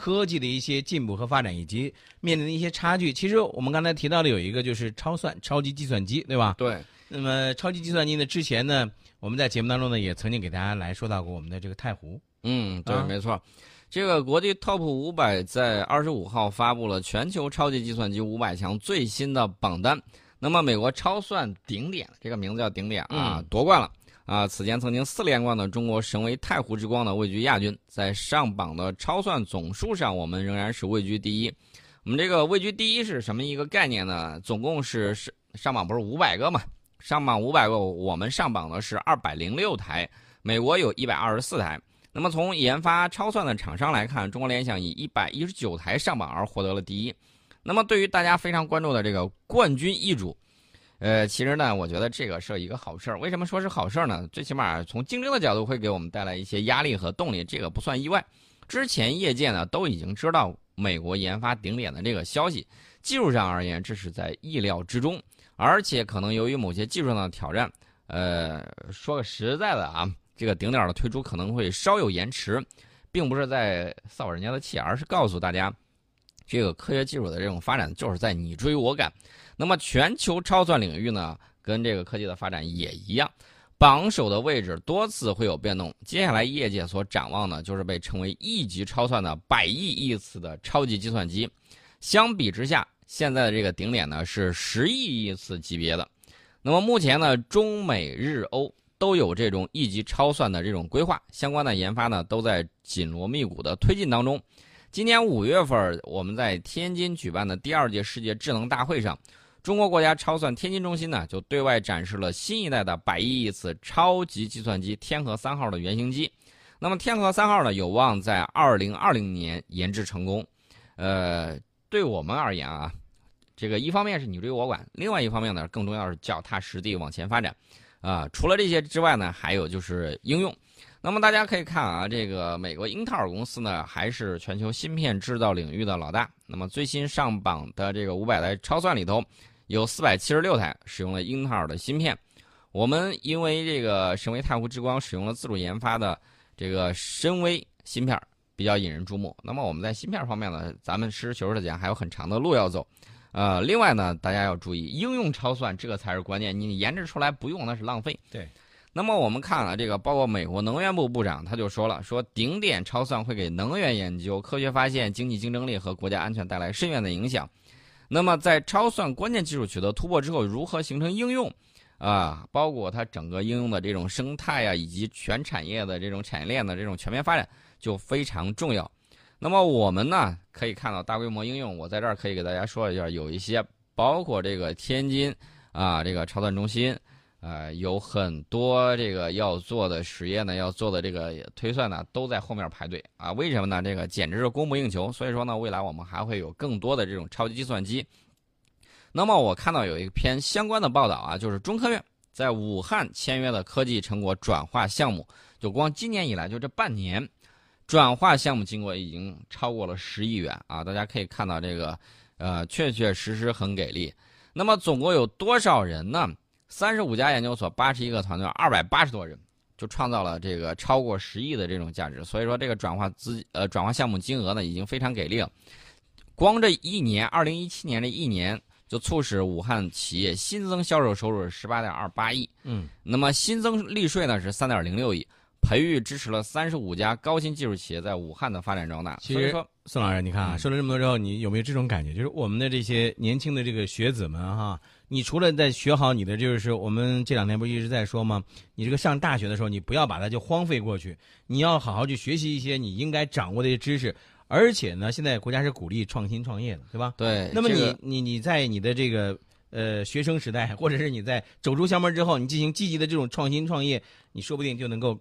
科技的一些进步和发展，以及面临的一些差距。其实我们刚才提到的有一个就是超算、超级计算机，对吧？对。那么超级计算机呢？之前呢，我们在节目当中呢，也曾经给大家来说到过我们的这个太湖。嗯，对，没错。这个国际 TOP 五百在二十五号发布了全球超级计算机五百强最新的榜单。那么，美国超算顶点，这个名字叫顶点啊，夺冠了啊！此前曾经四连冠的中国神威太湖之光呢，位居亚军。在上榜的超算总数上，我们仍然是位居第一。我们这个位居第一是什么一个概念呢？总共是是上榜不是五百个嘛？上榜五百个，我们上榜的是二百零六台，美国有一百二十四台。那么从研发超算的厂商来看，中国联想以一百一十九台上榜而获得了第一。那么，对于大家非常关注的这个冠军易主，呃，其实呢，我觉得这个是一个好事儿。为什么说是好事儿呢？最起码从竞争的角度会给我们带来一些压力和动力，这个不算意外。之前业界呢都已经知道美国研发顶点的这个消息，技术上而言，这是在意料之中。而且可能由于某些技术上的挑战，呃，说个实在的啊，这个顶点的推出可能会稍有延迟，并不是在扫人家的气，而是告诉大家。这个科学技术的这种发展就是在你追我赶，那么全球超算领域呢，跟这个科技的发展也一样，榜首的位置多次会有变动。接下来业界所展望的就是被称为亿级超算的百亿亿次的超级计算机。相比之下，现在的这个顶点呢是十亿亿次级别的。那么目前呢，中美日欧都有这种一级超算的这种规划，相关的研发呢都在紧锣密鼓的推进当中。今年五月份，我们在天津举办的第二届世界智能大会上，中国国家超算天津中心呢就对外展示了新一代的百亿亿次超级计算机天河三号的原型机。那么天河三号呢有望在二零二零年研制成功。呃，对我们而言啊，这个一方面是你追我赶，另外一方面呢更重要是脚踏实地往前发展。啊，除了这些之外呢，还有就是应用。那么大家可以看啊，这个美国英特尔公司呢，还是全球芯片制造领域的老大。那么最新上榜的这个五百台超算里头，有四百七十六台使用了英特尔的芯片。我们因为这个神威太湖之光使用了自主研发的这个深威芯片，比较引人注目。那么我们在芯片方面呢，咱们实事求是的讲，还有很长的路要走。呃，另外呢，大家要注意，应用超算这个才是关键。你研制出来不用，那是浪费。对。那么我们看了这个，包括美国能源部部长他就说了，说顶点超算会给能源研究、科学发现、经济竞争力和国家安全带来深远的影响。那么在超算关键技术取得突破之后，如何形成应用？啊，包括它整个应用的这种生态啊，以及全产业的这种产业链的这种全面发展就非常重要。那么我们呢可以看到大规模应用，我在这儿可以给大家说一下，有一些包括这个天津啊这个超算中心。呃，有很多这个要做的实验呢，要做的这个推算呢，都在后面排队啊。为什么呢？这个简直是供不应求。所以说呢，未来我们还会有更多的这种超级计算机。那么我看到有一篇相关的报道啊，就是中科院在武汉签约的科技成果转化项目，就光今年以来就这半年，转化项目经过已经超过了十亿元啊。大家可以看到这个，呃，确确实实很给力。那么总共有多少人呢？三十五家研究所，八十一个团队，二百八十多人，就创造了这个超过十亿的这种价值。所以说，这个转化资呃转化项目金额呢，已经非常给力了。光这一年，二零一七年这一年，就促使武汉企业新增销售收入十八点二八亿。嗯，那么新增利税呢是三点零六亿。培育支持了三十五家高新技术企业在武汉的发展壮大。其实说，宋老师，你看啊，说了这么多之后，你有没有这种感觉？就是我们的这些年轻的这个学子们哈，你除了在学好你的，就是我们这两天不一直在说吗？你这个上大学的时候，你不要把它就荒废过去，你要好好去学习一些你应该掌握的一些知识。而且呢，现在国家是鼓励创新创业的，对吧？对。那么你你你在你的这个呃学生时代，或者是你在走出校门之后，你进行积极的这种创新创业，你说不定就能够。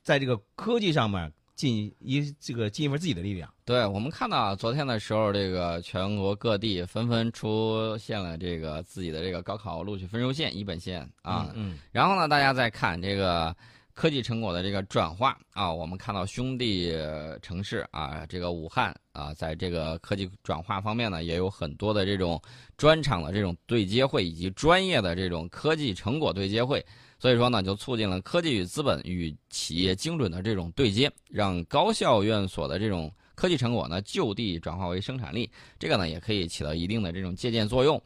在这个科技上面尽一这个尽一份自己的力量。对我们看到昨天的时候，这个全国各地纷纷出现了这个自己的这个高考录取分数线、一本线啊。嗯。然后呢，大家再看这个科技成果的这个转化啊，我们看到兄弟城市啊，这个武汉啊，在这个科技转化方面呢，也有很多的这种专场的这种对接会，以及专业的这种科技成果对接会。所以说呢，就促进了科技与资本与企业精准的这种对接，让高校院所的这种科技成果呢就地转化为生产力，这个呢也可以起到一定的这种借鉴作用。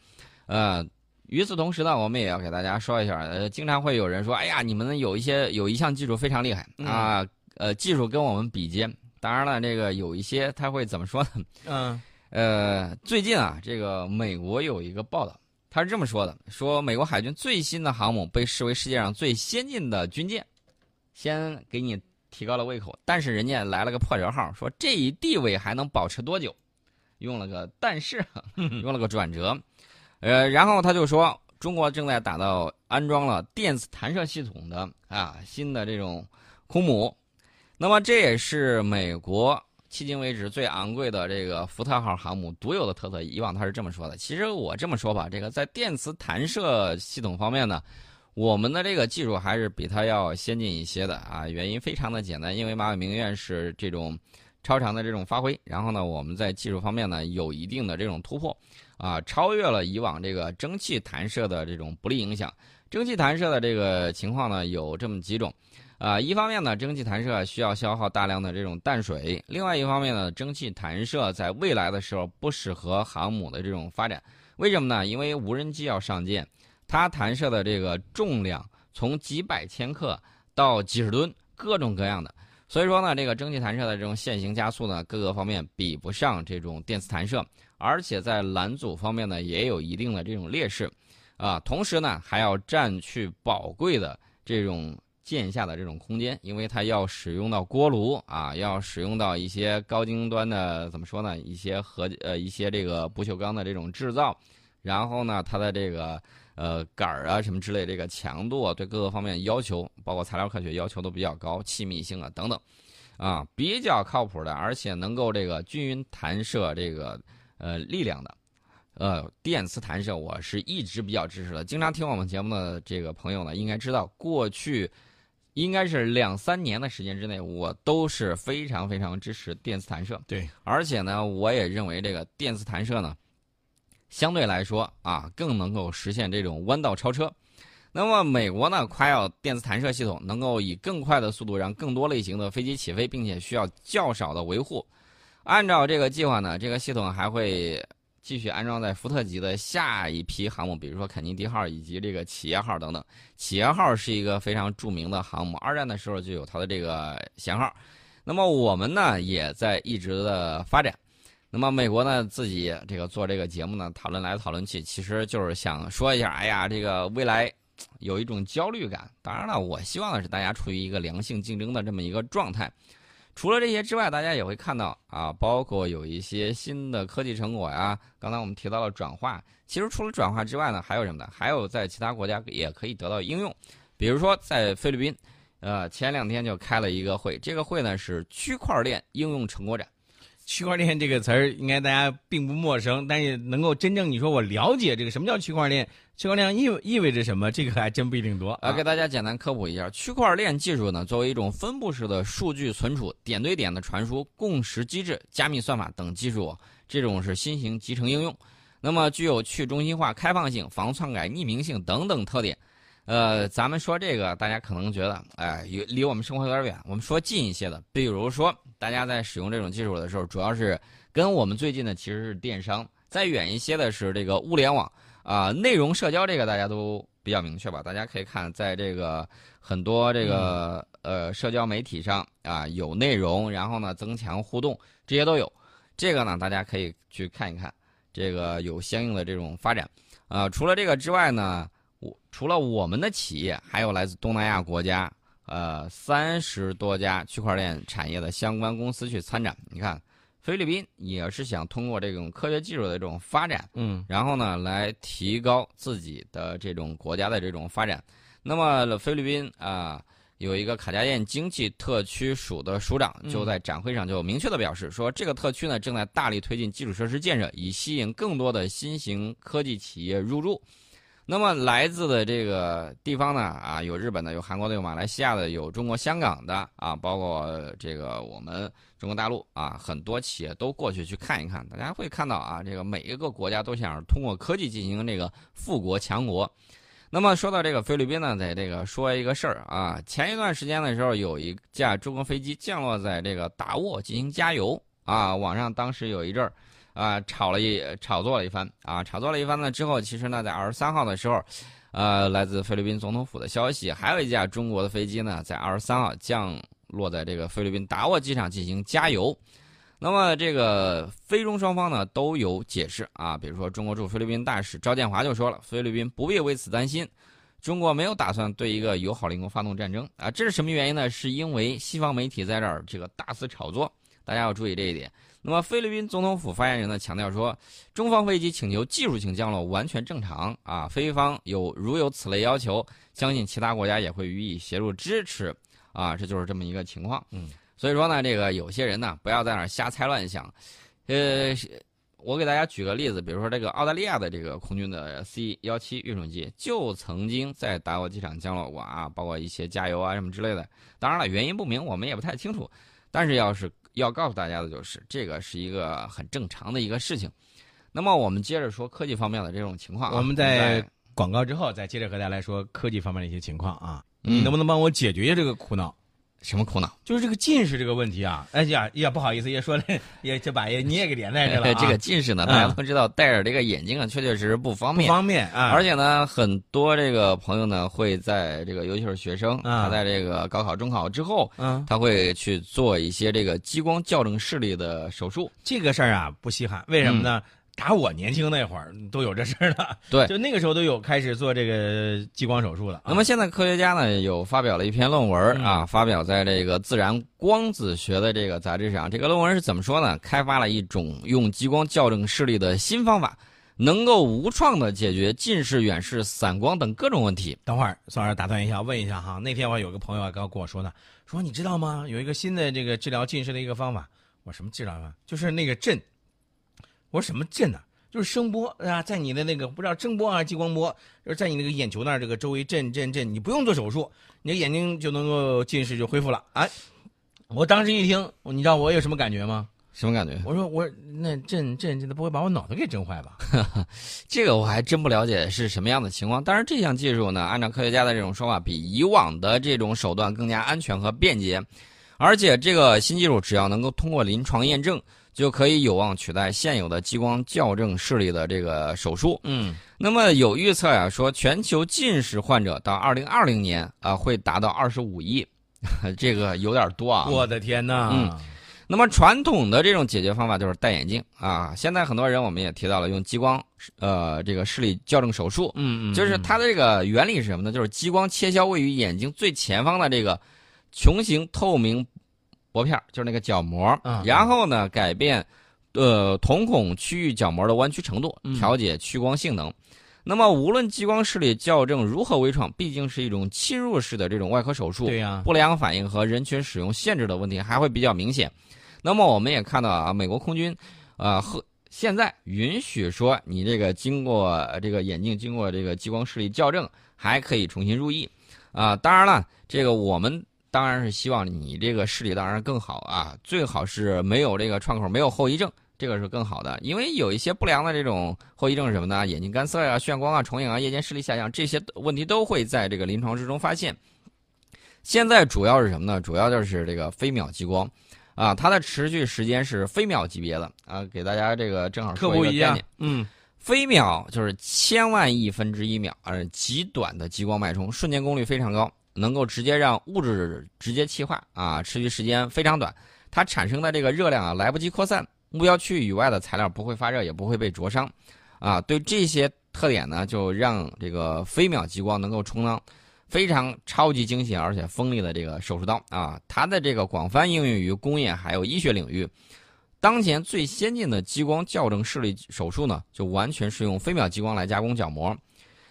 呃，与此同时呢，我们也要给大家说一下，呃，经常会有人说，哎呀，你们有一些有一项技术非常厉害啊，呃，技术跟我们比肩。当然了，这个有一些他会怎么说呢？嗯，呃，最近啊，这个美国有一个报道，他是这么说的：说美国海军最新的航母被视为世界上最先进的军舰，先给你提高了胃口，但是人家来了个破折号，说这一地位还能保持多久？用了个但是，用了个转折。呃，然后他就说，中国正在打造安装了电子弹射系统的啊新的这种空母，那么这也是美国迄今为止最昂贵的这个福特号航母独有的特色。以往他是这么说的，其实我这么说吧，这个在电磁弹射系统方面呢，我们的这个技术还是比它要先进一些的啊。原因非常的简单，因为马伟明院士这种超长的这种发挥，然后呢，我们在技术方面呢有一定的这种突破。啊，超越了以往这个蒸汽弹射的这种不利影响。蒸汽弹射的这个情况呢，有这么几种。啊，一方面呢，蒸汽弹射需要消耗大量的这种淡水；另外一方面呢，蒸汽弹射在未来的时候不适合航母的这种发展。为什么呢？因为无人机要上舰，它弹射的这个重量从几百千克到几十吨，各种各样的。所以说呢，这个蒸汽弹射的这种线性加速呢，各个方面比不上这种电磁弹射。而且在拦阻方面呢，也有一定的这种劣势，啊，同时呢还要占去宝贵的这种舰下的这种空间，因为它要使用到锅炉啊，要使用到一些高精端的怎么说呢？一些核呃一些这个不锈钢的这种制造，然后呢它的这个呃杆儿啊什么之类这个强度啊，对各个方面要求，包括材料科学要求都比较高，气密性啊等等，啊比较靠谱的，而且能够这个均匀弹射这个。呃，力量的，呃，电磁弹射，我是一直比较支持的。经常听我们节目的这个朋友呢，应该知道，过去应该是两三年的时间之内，我都是非常非常支持电磁弹射。对，而且呢，我也认为这个电磁弹射呢，相对来说啊，更能够实现这种弯道超车。那么，美国呢，夸耀电磁弹射系统能够以更快的速度让更多类型的飞机起飞，并且需要较少的维护。按照这个计划呢，这个系统还会继续安装在福特级的下一批航母，比如说肯尼迪号以及这个企业号等等。企业号是一个非常著名的航母，二战的时候就有它的这个舷号。那么我们呢也在一直的发展。那么美国呢自己这个做这个节目呢，讨论来讨论去，其实就是想说一下，哎呀，这个未来有一种焦虑感。当然了，我希望的是大家处于一个良性竞争的这么一个状态。除了这些之外，大家也会看到啊，包括有一些新的科技成果呀。刚才我们提到了转化，其实除了转化之外呢，还有什么呢？还有在其他国家也可以得到应用。比如说在菲律宾，呃，前两天就开了一个会，这个会呢是区块链应用成果展。区块链这个词儿应该大家并不陌生，但是能够真正你说我了解这个什么叫区块链，区块链意意味着什么，这个还真不一定多。啊，给大家简单科普一下，区块链技术呢，作为一种分布式的数据存储、点对点的传输、共识机制、加密算法等技术，这种是新型集成应用，那么具有去中心化、开放性、防篡改、匿名性等等特点。呃，咱们说这个，大家可能觉得，哎，离离我们生活有点远。我们说近一些的，比如说，大家在使用这种技术的时候，主要是跟我们最近的其实是电商；再远一些的是这个物联网啊，内容社交这个大家都比较明确吧？大家可以看，在这个很多这个呃社交媒体上啊，有内容，然后呢增强互动，这些都有。这个呢，大家可以去看一看，这个有相应的这种发展啊。除了这个之外呢？我除了我们的企业，还有来自东南亚国家，呃，三十多家区块链产业的相关公司去参展。你看，菲律宾也是想通过这种科学技术的这种发展，嗯，然后呢，来提高自己的这种国家的这种发展。那么，菲律宾啊，有一个卡加燕经济特区署的署长就在展会上就明确的表示说，这个特区呢正在大力推进基础设施建设，以吸引更多的新型科技企业入驻。那么来自的这个地方呢，啊，有日本的，有韩国的，有马来西亚的，有中国香港的，啊，包括这个我们中国大陆啊，很多企业都过去去看一看。大家会看到啊，这个每一个国家都想通过科技进行这个富国强国。那么说到这个菲律宾呢，在这个说一个事儿啊，前一段时间的时候，有一架中国飞机降落在这个达沃进行加油啊，网上当时有一阵儿啊炒了一炒作了一番啊，炒作了一番呢之后，其实呢在二十三号的时候，呃，来自菲律宾总统府的消息，还有一架中国的飞机呢在二十三号降落在这个菲律宾达沃机场进行加油。那么这个菲中双方呢都有解释啊，比如说中国驻菲律宾大使赵建华就说了，菲律宾不必为此担心，中国没有打算对一个友好邻国发动战争啊。这是什么原因呢？是因为西方媒体在这儿这个大肆炒作，大家要注意这一点。那么菲律宾总统府发言人呢强调说，中方飞机请求技术性降落完全正常啊，菲方有如有此类要求，相信其他国家也会予以协助支持啊，这就是这么一个情况。嗯。所以说呢，这个有些人呢，不要在那儿瞎猜乱想。呃，我给大家举个例子，比如说这个澳大利亚的这个空军的 C 幺七运输机，就曾经在达沃机场降落过啊，包括一些加油啊什么之类的。当然了，原因不明，我们也不太清楚。但是要是要告诉大家的就是，这个是一个很正常的一个事情。那么我们接着说科技方面的这种情况。啊我们在广告之后再接着和大家来说科技方面的一些情况啊。你能不能帮我解决一下这个苦恼？什么苦恼？就是这个近视这个问题啊！哎呀也，不好意思，也说了，也就把也你也给连带着了。这个近视呢，大家都知道，戴着这个眼镜啊，确确实实不方便。不方便啊！而且呢，很多这个朋友呢，会在这个，尤其是学生，他在这个高考、中考之后，嗯，他会去做一些这个激光校正视力的手术。这个事儿啊，不稀罕，为什么呢？打我年轻那会儿都有这事儿了，对，就那个时候都有开始做这个激光手术了。那么现在科学家呢有发表了一篇论文啊，发表在这个《自然光子学》的这个杂志上。这个论文是怎么说呢？开发了一种用激光校正视力的新方法，能够无创的解决近视、远视、散光等各种问题。等会儿，宋老师打断一下，问一下哈，那天我有个朋友刚跟我说呢，说你知道吗？有一个新的这个治疗近视的一个方法。我什么治疗啊？就是那个震。我说什么震呢？就是声波啊，在你的那个不知道声波还是激光波，就是在你那个眼球那儿这个周围震震震，你不用做手术，你的眼睛就能够近视就恢复了。哎，我当时一听，你知道我有什么感觉吗？什么感觉？我说我那震震震的不会把我脑袋给震坏吧？这个我还真不了解是什么样的情况。但是这项技术呢，按照科学家的这种说法，比以往的这种手段更加安全和便捷，而且这个新技术只要能够通过临床验证。就可以有望取代现有的激光校正视力的这个手术。嗯，那么有预测呀，说全球近视患者到二零二零年啊会达到二十五亿，这个有点多啊！我的天哪！嗯，那么传统的这种解决方法就是戴眼镜啊。现在很多人我们也提到了用激光呃这个视力校正手术。嗯嗯，就是它的这个原理是什么呢？就是激光切削位于眼睛最前方的这个球形透明。薄片就是那个角膜，然后呢，改变，呃，瞳孔区域角膜的弯曲程度，调节屈光性能。那么，无论激光视力校正如何微创，毕竟是一种侵入式的这种外科手术，对呀，不良反应和人群使用限制的问题还会比较明显。那么，我们也看到啊，美国空军，啊，和现在允许说你这个经过这个眼镜经过这个激光视力校正，还可以重新入役。啊，当然了，这个我们。当然是希望你这个视力当然更好啊，最好是没有这个创口，没有后遗症，这个是更好的。因为有一些不良的这种后遗症是什么呢？眼睛干涩呀、眩光啊、重影啊、夜间视力下降，这些问题都会在这个临床之中发现。现在主要是什么呢？主要就是这个飞秒激光，啊，它的持续时间是飞秒级别的啊，给大家这个正好说一个概念，嗯，飞秒就是千万亿分之一秒，而极短的激光脉冲，瞬间功率非常高。能够直接让物质直接气化啊，持续时间非常短，它产生的这个热量啊来不及扩散，目标区域以外的材料不会发热，也不会被灼伤，啊，对这些特点呢，就让这个飞秒激光能够充当非常超级精细而且锋利的这个手术刀啊，它的这个广泛应用于工业还有医学领域。当前最先进的激光校正视力手术呢，就完全是用飞秒激光来加工角膜。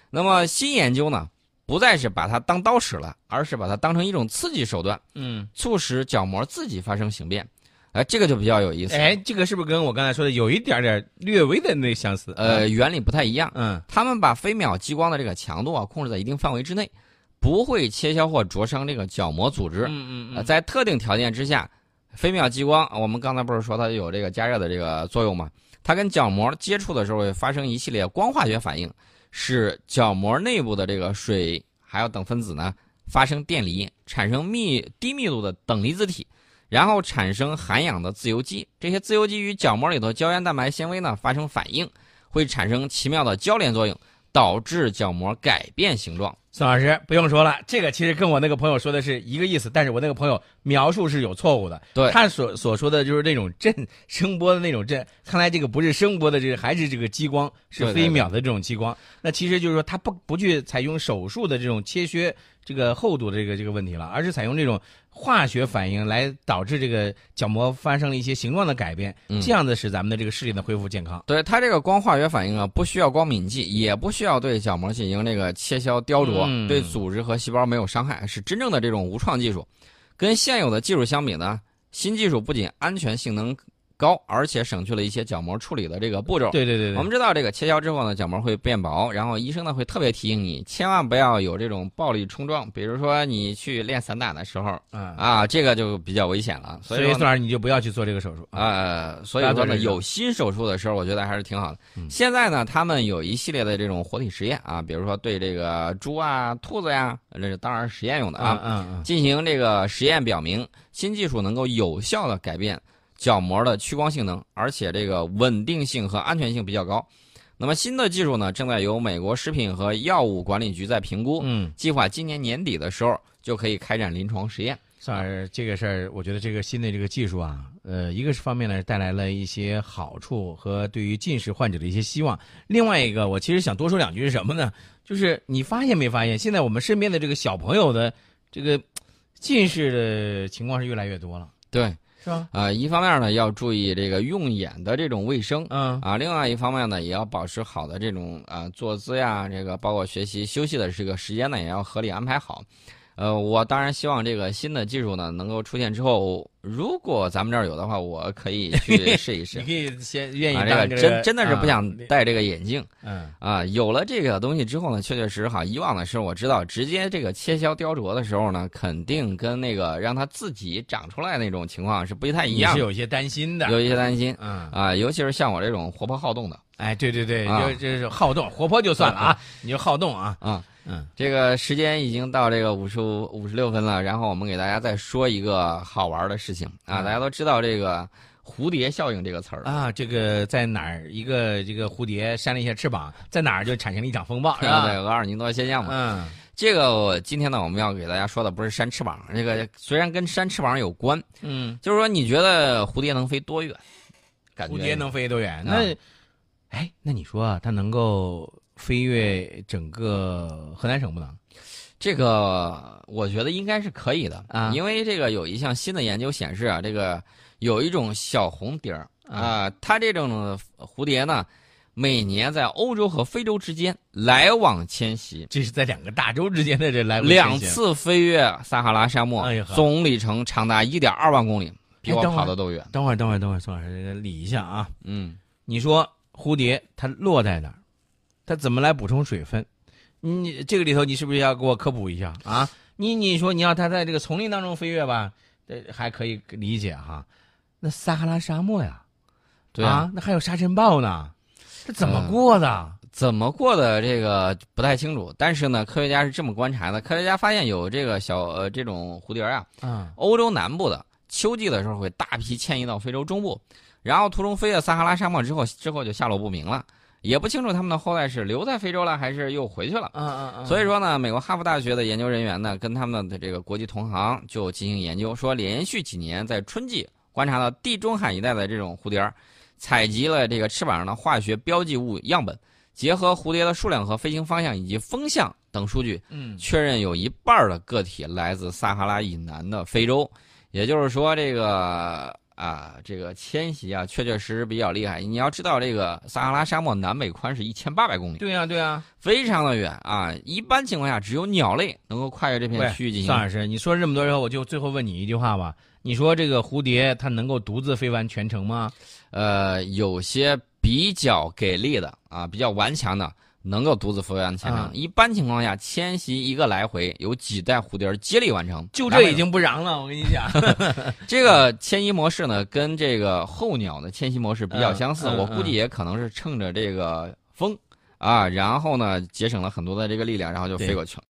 那么新研究呢？不再是把它当刀使了，而是把它当成一种刺激手段，嗯，促使角膜自己发生形变，哎，这个就比较有意思。哎，这个是不是跟我刚才说的有一点点略微的那相似？呃，原理不太一样。嗯，他们把飞秒激光的这个强度啊控制在一定范围之内，不会切削或灼伤这个角膜组织。嗯嗯嗯。在特定条件之下，飞秒激光，我们刚才不是说它有这个加热的这个作用吗？它跟角膜接触的时候会发生一系列光化学反应。使角膜内部的这个水还有等分子呢发生电离，产生密低密度的等离子体，然后产生含氧的自由基，这些自由基与角膜里头胶原蛋白纤维呢发生反应，会产生奇妙的交联作用，导致角膜改变形状。孙老师不用说了，这个其实跟我那个朋友说的是一个意思，但是我那个朋友描述是有错误的。对他所所说的就是那种震声波的那种震，看来这个不是声波的这个，还是这个激光，是飞秒的这种激光。那其实就是说，他不不去采用手术的这种切削这个厚度的这个这个问题了，而是采用这种化学反应来导致这个角膜发生了一些形状的改变，嗯这样子使咱们的这个视力的恢复健康。对它这个光化学反应啊，不需要光敏剂，也不需要对角膜进行这个切削雕琢，嗯对组织和细胞没有伤害，是真正的这种无创技术。跟现有的技术相比呢，新技术不仅安全性能高，而且省去了一些角膜处理的这个步骤。对对对对，我们知道这个切削之后呢，角膜会变薄，然后医生呢会特别提醒你，千万不要有这种暴力冲撞，比如说你去练散打的时候啊，啊，这个就比较危险了。所所以以说呢宋老师你就不要去做这个手术啊。呃，所以说呢，有新手术的时候，我觉得还是挺好的。嗯现在呢，他们有一系列的这种活体实验啊，比如说对这个猪啊、兔子呀，这是当然实验用的啊，进行这个实验表明，新技术能够有效的改变角膜的屈光性能，而且这个稳定性和安全性比较高。那么新的技术呢，正在由美国食品和药物管理局在评估，嗯，计划今年年底的时候就可以开展临床实验。算是，这个事儿，我觉得这个新的这个技术啊，呃，一个是方面呢带来了一些好处和对于近视患者的一些希望，另外一个我其实想多说两句是什么呢？就是你发现没发现，现在我们身边的这个小朋友的这个近视的情况是越来越多了，对，是吧？啊、一方面呢要注意这个用眼的这种卫生，嗯啊，另外一方面呢，也要保持好的这种啊、坐姿呀，这个包括学习休息的这个时间呢，也要合理安排好。呃，我当然希望这个新的技术呢能够出现之后，如果咱们这儿有的话，我可以去 试一试你。可以先愿意啊，当这个真真的是不想啊戴这个眼镜嗯啊。有了这个东西之后呢，确确实实哈，以往的时候我知道，直接这个切削雕琢的时候呢，肯定跟那个让它自己长出来那种情况是不太一样，你是有一些担心的，有一些担心嗯，啊，尤其是像我这种活泼好动的。哎，对对对，啊就就是好动，活泼就算了啊，你就好动啊，啊，嗯，这个时间已经到这个五十五五十六分了，然后我们给大家再说一个好玩的事情啊，嗯大家都知道这个蝴蝶效应这个词儿啊，这个在哪儿？一个这个蝴蝶扇了一下翅膀，在哪儿就产生了一场风暴，对，吧？有个阿尔尼诺现象嘛。嗯，这个我今天呢，我们要给大家说的不是扇翅膀，这个虽然跟扇翅膀有关，嗯，就是说你觉得蝴蝶能飞多远？感觉蝴蝶能飞多远？啊那，哎，那你说啊，它能够飞越整个河南省不能？这个我觉得应该是可以的啊因为这个有一项新的研究显示啊，这个有一种小红蝶儿啊，它这种蝴蝶呢，每年在欧洲和非洲之间来往迁徙，这是在两个大洲之间的这来往两，次飞越撒哈拉沙漠哎呀，总里程长达一点二万公里，比我跑的都远。等会儿，等会儿，等会儿，宋老师这个理一下啊。嗯，你说蝴蝶它落在哪儿？它怎么来补充水分？你这个里头你是不是要给我科普一下啊？你你说你要它在这个丛林当中飞跃吧，这还可以理解哈。那撒哈拉沙漠呀，对啊，那还有沙尘暴呢，这怎么嗯过的？怎么过的这个不太清楚，但是呢，科学家是这么观察的：科学家发现有这个小呃这种蝴蝶啊，嗯，欧洲南部的秋季的时候会大批迁移到非洲中部，然后途中飞越撒哈拉沙漠之后，之后就下落不明了，也不清楚他们的后代是留在非洲了还是又回去了。嗯嗯嗯，所以说呢，美国哈佛大学的研究人员呢，跟他们的这个国际同行就进行研究，说连续几年在春季观察到地中海一带的这种蝴蝶，采集了这个翅膀上的化学标记物样本，结合蝴蝶的数量和飞行方向以及风向等数据，嗯确认有一半的个体来自撒哈拉以南的非洲，也就是说，这个啊，这个迁徙啊，确确实实比较厉害。你要知道，这个撒哈拉沙漠南北宽是一千八百公里，对呀对呀。非常的远啊。一般情况下，只有鸟类能够跨越这片区域进行。尚老师，你说这么多之后，我就最后问你一句话吧。你说这个蝴蝶它能够独自飞完全程吗？呃，有些比较给力的啊，比较顽强的。能够独自飞完全程，嗯一般情况下，迁徙一个来回有几代蝴蝶接力完成。就这已经不瓤了，我跟你讲。这个迁移模式呢，跟这个候鸟的迁徙模式比较相似，嗯嗯我估计也可能是趁着这个风啊，然后呢节省了很多的这个力量，然后就飞过去了。